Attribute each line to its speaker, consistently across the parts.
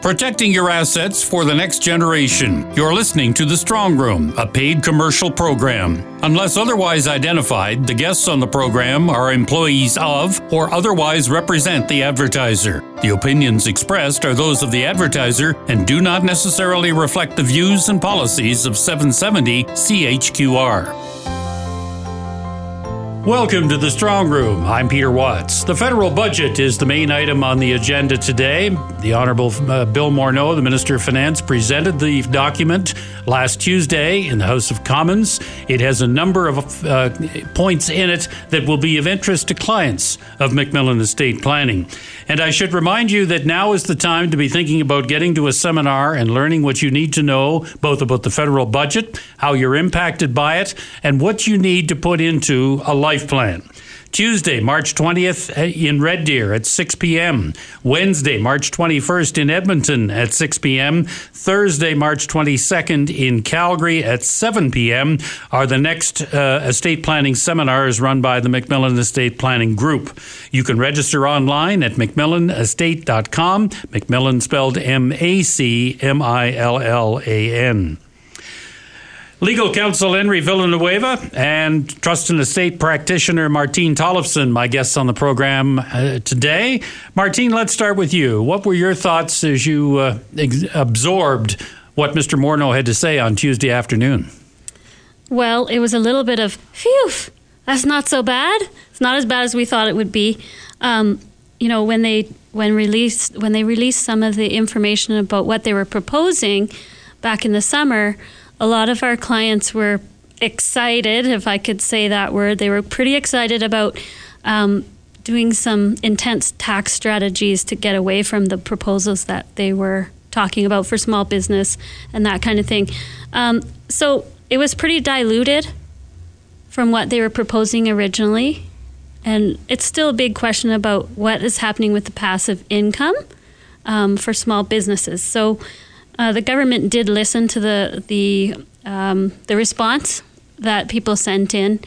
Speaker 1: protecting your assets for the next generation. You're listening to The Strong Room, a paid commercial program. Unless otherwise identified, the guests on the program are employees of or otherwise represent the advertiser. The opinions expressed are those of the advertiser and do not necessarily reflect the views and policies of 770 CHQR. Welcome to the Strong Room. I'm Peter Watts. The federal budget is the main item on the agenda today. The Honorable uh, Bill Morneau, the Minister of Finance, presented the document last Tuesday in the House of Commons. It has a number of uh, points in it that will be of interest to clients of MacMillan Estate Planning. And I should remind you that now is the time to be thinking about getting to a seminar and learning what you need to know both about the federal budget, how you're impacted by it, and what you need to put into a life life plan. Tuesday, March 20th uh, in Red Deer at 6 p.m. Wednesday, March 21st in Edmonton at 6 p.m. Thursday, March 22nd in Calgary at 7 p.m. are the next uh, estate planning seminars run by the MacMillan Estate Planning Group. You can register online at macmillanestate.com. MacMillan spelled M A C M I L L A N. Legal counsel Henry Villanueva and trust and estate practitioner Martine Tollefson, my guests on the program uh, today. Martine, let's start with you. What were your thoughts as you uh, ex- absorbed what Mr. Morneau had to say on Tuesday afternoon?
Speaker 2: Well, it was a little bit of, phew, that's not so bad. It's not as bad as we thought it would be. Um, you know, when they when released when they released some of the information about what they were proposing back in the summer a lot of our clients were excited, if I could say that word. They were pretty excited about um, doing some intense tax strategies to get away from the proposals that they were talking about for small business and that kind of thing. Um, so it was pretty diluted from what they were proposing originally. And it's still a big question about what is happening with the passive income um, for small businesses. So uh, the government did listen to the the um, the response that people sent in,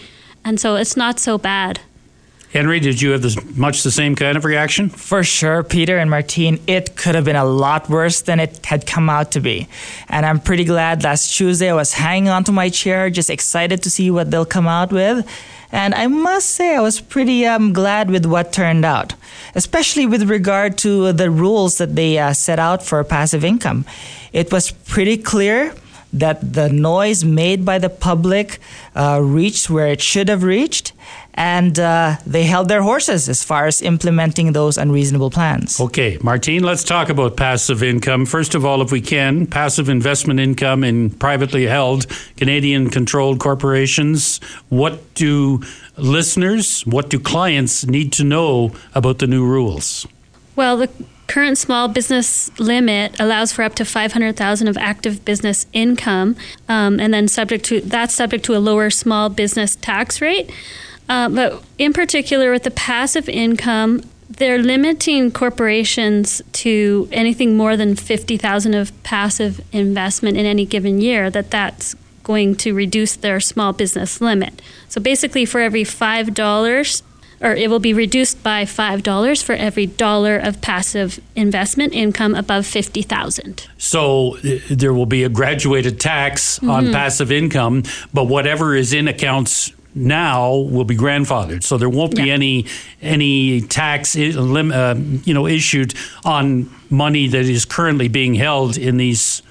Speaker 2: and so it's not so bad.
Speaker 1: Henry, did you have this, much the same kind of reaction?
Speaker 3: For sure, Peter and Martine, it could have been a lot worse than it had come out to be. And I'm pretty glad last Tuesday I was hanging onto my chair, just excited to see what they'll come out with. And I must say, I was pretty um, glad with what turned out, especially with regard to the rules that they uh, set out for passive income. It was pretty clear that the noise made by the public uh, reached where it should have reached, and uh, they held their horses as far as implementing those unreasonable plans.
Speaker 1: Okay, Martine, let's talk about passive income. First of all, if we can, passive investment income in privately held Canadian controlled corporations. What do listeners, what do clients need to know about the new rules?
Speaker 2: Well, the current small business limit allows for up to 500,000 of active business income, um, and then subject to that's subject to a lower small business tax rate. Uh, but in particular, with the passive income, they're limiting corporations to anything more than 50,000 of passive investment in any given year that that's going to reduce their small business limit. So basically for every $5 or it will be reduced by $5 for every dollar of passive investment income above 50,000.
Speaker 1: So uh, there will be a graduated tax mm-hmm. on passive income, but whatever is in accounts now will be grandfathered. So there won't be yeah. any any tax uh, you know issued on money that is currently being held in these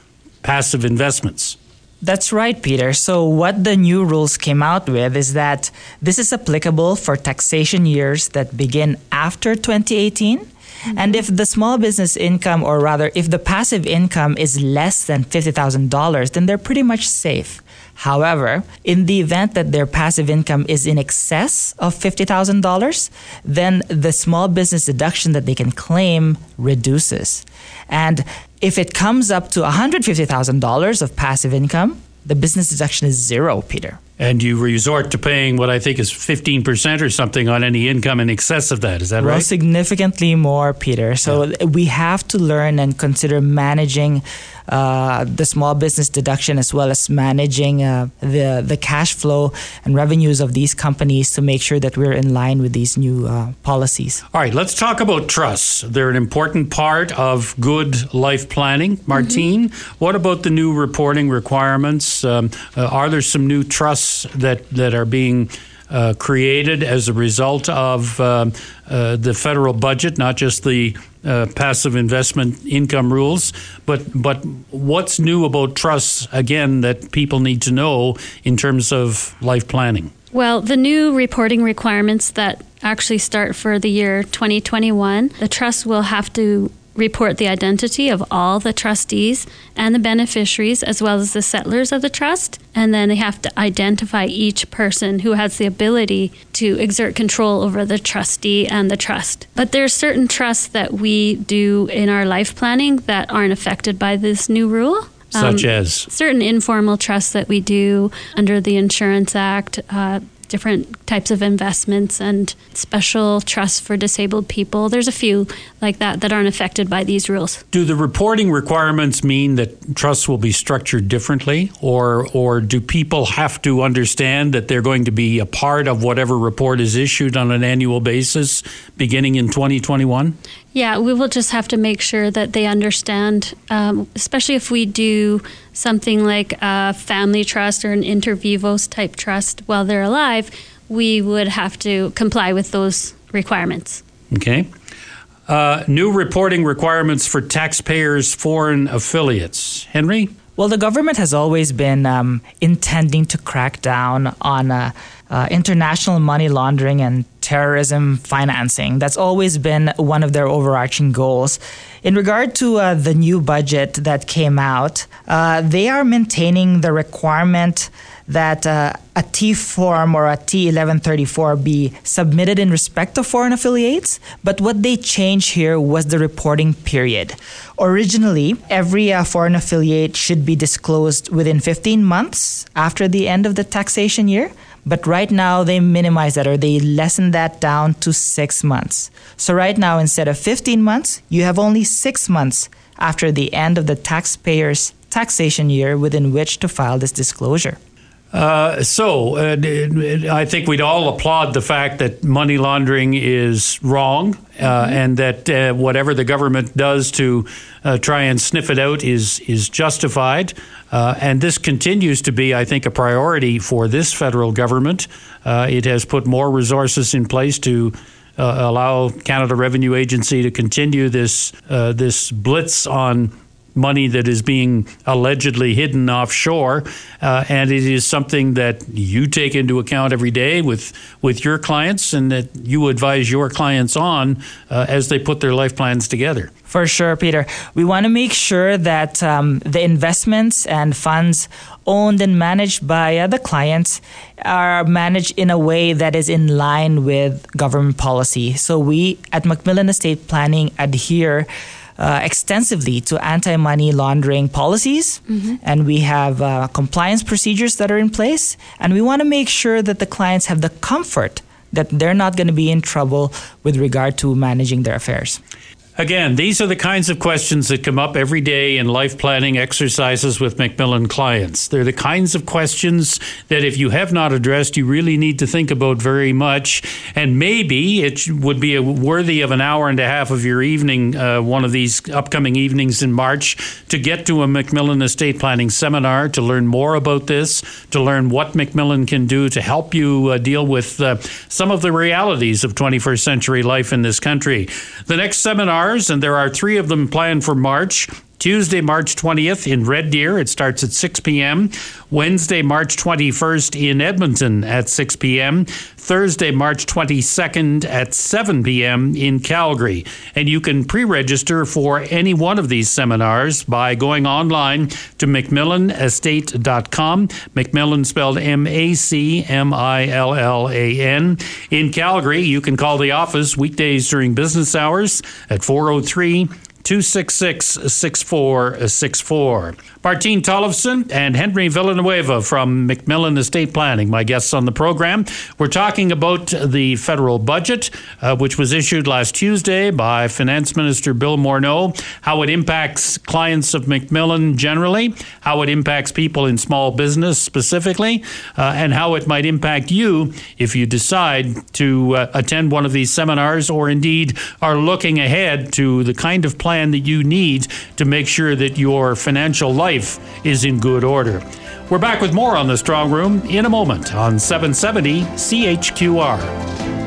Speaker 1: passive investments.
Speaker 3: That's right, Peter. So, what the new rules came out with is that this is applicable for taxation years that begin after 2018. Mm-hmm. And if the small business income, or rather, if the passive income is less than $50,000, then they're pretty much safe. However, in the event that their passive income is in excess of $50,000, then the small business deduction that they can claim reduces. And if it comes up to $150,000 of passive income, the business deduction is zero, Peter.
Speaker 1: And you resort to paying what I think is 15% or something on any income in excess of that. Is that
Speaker 3: well,
Speaker 1: right?
Speaker 3: significantly more, Peter. So yeah. we have to learn and consider managing uh, the small business deduction as well as managing uh, the the cash flow and revenues of these companies to make sure that we're in line with these new uh, policies.
Speaker 1: All right, let's talk about trusts. They're an important part of good life planning. Martine, mm-hmm. what about the new reporting requirements? Um, uh, are there some new trusts that that are being uh, created as a result of uh, uh, the federal budget, not just the uh, passive investment income rules, but but what's new about trusts again that people need to know in terms of life planning?
Speaker 2: Well, the new reporting requirements that actually start for the year 2021, the trust will have to report the identity of all the trustees and the beneficiaries, as well as the settlors of the trust. And then they have to identify each person who has the ability to exert control over the trustee and the trust. But there are certain trusts that we do in our life planning that aren't affected by this new rule.
Speaker 1: Such um, as?
Speaker 2: Certain informal trusts that we do under the Insurance Act, uh, different types of investments and special trusts for disabled people. There's a few like that that aren't affected by these rules.
Speaker 1: Do the reporting requirements mean that trusts will be structured differently or or do people have to understand that they're going to be a part of whatever report is issued on an annual basis beginning in 2021?
Speaker 2: Yeah, we will just have to make sure that they understand, um, especially if we do something like a family trust or an inter vivos type trust while they're alive, we would have to comply with those requirements.
Speaker 1: Okay. Uh, new reporting requirements for taxpayers' foreign affiliates. Henry?
Speaker 3: Well, the government has always been um, intending to crack down on uh, uh, international money laundering and terrorism financing. That's always been one of their overarching goals. In regard to uh, the new budget that came out, uh, they are maintaining the requirement that uh, a T form or a T1134 be submitted in respect of foreign affiliates, but what they changed here was the reporting period. Originally, every uh, foreign affiliate should be disclosed within 15 months after the end of the taxation year. But right now, they minimize that or they lessen that down to six months. So, right now, instead of 15 months, you have only six months after the end of the taxpayer's taxation year within which to file this disclosure.
Speaker 1: Uh, so, uh, I think we'd all applaud the fact that money laundering is wrong, uh, mm-hmm. and that uh, whatever the government does to uh, try and sniff it out is is justified. Uh, and this continues to be, I think, a priority for this federal government. it has put more resources in place to. allow Canada Revenue Agency to continue this this blitz on money that is being allegedly hidden offshore, uh, and it is something that you take into account every day with with your clients, and that you advise your clients on uh, as they put their life plans together.
Speaker 3: For sure, Peter. We want to make sure that um, the investments and funds owned and managed by uh, the clients are managed in a way that is in line with government policy. So we at Macmillan Estate Planning adhere uh, extensively to anti money laundering policies, mm-hmm. and we have uh, compliance procedures that are in place, and we want to make sure that the clients have the comfort that they're not going to be in trouble with regard to managing their affairs.
Speaker 1: Again, these are the kinds of questions that come up every day in life planning exercises with Macmillan clients. They're the kinds of questions that if you have not addressed, you really need to think about very much. And maybe it would be worthy of an hour and a half of your evening, uh, one of these upcoming evenings in March, to get to a Macmillan estate planning seminar to learn more about this, to learn what Macmillan can do to help you uh, deal with uh, some of the realities of 21st century life in this country. The next seminar and there are three of them planned for March. Tuesday, March 20th in Red Deer. It starts at 6 p.m. Wednesday, March 21st in Edmonton at 6 p.m. Thursday, March 22nd at 7 p.m. in Calgary. And you can pre register for any one of these seminars by going online to MacMillanestate.com. Macmillan spelled M A C M I L L A N. In Calgary, you can call the office weekdays during business hours at 403 266 6464. Martine Tollefson and Henry Villanueva from MacMillan Estate Planning, my guests on the program. We're talking about the federal budget, uh, which was issued last Tuesday by Finance Minister Bill Morneau, how it impacts clients of MacMillan generally, how it impacts people in small business specifically, uh, and how it might impact you if you decide to uh, attend one of these seminars or indeed are looking ahead to the kind of plan that you need to make sure that your financial life is in good order. We're back with more on the Strong Room in a moment on 770 CHQR.